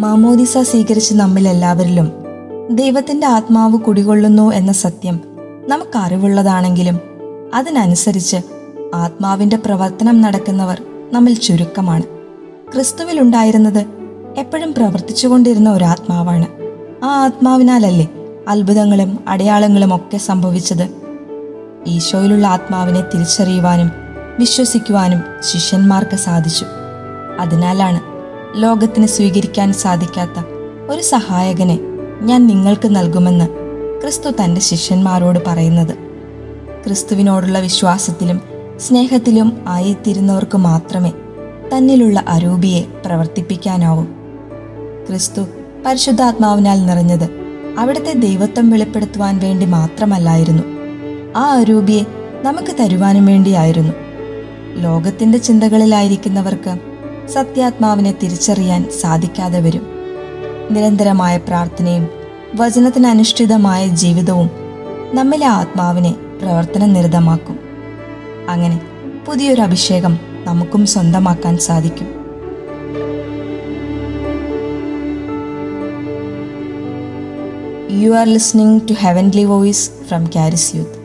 മാമോദിസ സ്വീകരിച്ച് നമ്മിൽ എല്ലാവരിലും ദൈവത്തിന്റെ ആത്മാവ് കുടികൊള്ളുന്നു എന്ന സത്യം നമുക്ക് അറിവുള്ളതാണെങ്കിലും അതിനനുസരിച്ച് ആത്മാവിന്റെ പ്രവർത്തനം നടക്കുന്നവർ നമ്മിൽ ചുരുക്കമാണ്. ക്രിസ്തുവിലുണ്ടായിരുന്നത് എപ്പോഴും പ്രവർത്തിച്ചുകൊണ്ടിരുന്ന ഒരു ആത്മാവാണ് ആ ആത്മാവിനാലല്ലേ അത്ഭുതങ്ങളും അടയാളങ്ങളും ഒക്കെ സംഭവിച്ചത്. ഈശോയിലുള്ള ആത്മാവിനെ തിരിച്ചറിയുവാനും വിശ്വസിക്കുവാനും ശിഷ്യന്മാർക്ക് സാധിച്ചു. അതിനാലാണ് ലോകത്തിന് സ്വീകരിക്കാൻ സാധിക്കാത്ത ഒരു സഹായകനെ ഞാൻ നിങ്ങൾക്ക് നൽകുമെന്ന് ക്രിസ്തു തന്റെ ശിഷ്യന്മാരോട് പറയുന്നത്. ക്രിസ്തുവിനോടുള്ള വിശ്വാസത്തിലും സ്നേഹത്തിലും ആയിത്തീരുന്നവർക്ക് മാത്രമേ തന്നിലുള്ള അരൂപിയെ പ്രവർത്തിപ്പിക്കാനാവൂ. ക്രിസ്തു പരിശുദ്ധാത്മാവിനാൽ നിറഞ്ഞത് അവിടുത്തെ ദൈവത്വം വെളിപ്പെടുത്തുവാൻ വേണ്ടി മാത്രമല്ലായിരുന്നു. ആ അരൂപിയെ നമുക്ക് തരുവാനും വേണ്ടിയായിരുന്നു. ലോകത്തിന്റെ ചിന്തകളിലായിരിക്കുന്നവർക്ക് സത്യാത്മാവിനെ തിരിച്ചറിയാൻ സാധിക്കാതെ വരും. നിരന്തരമായ പ്രാർത്ഥനയും വചനത്തിനനുഷ്ഠിതമായ ജീവിതവും നമ്മിലെ ആത്മാവിനെ പ്രവർത്തന നിരതമാക്കും അങ്ങനെ പുതിയൊരു അഭിഷേകം നമുക്കും സ്വന്തമാക്കാൻ സാധിക്കും. You are listening to heavenly voice from Charis youth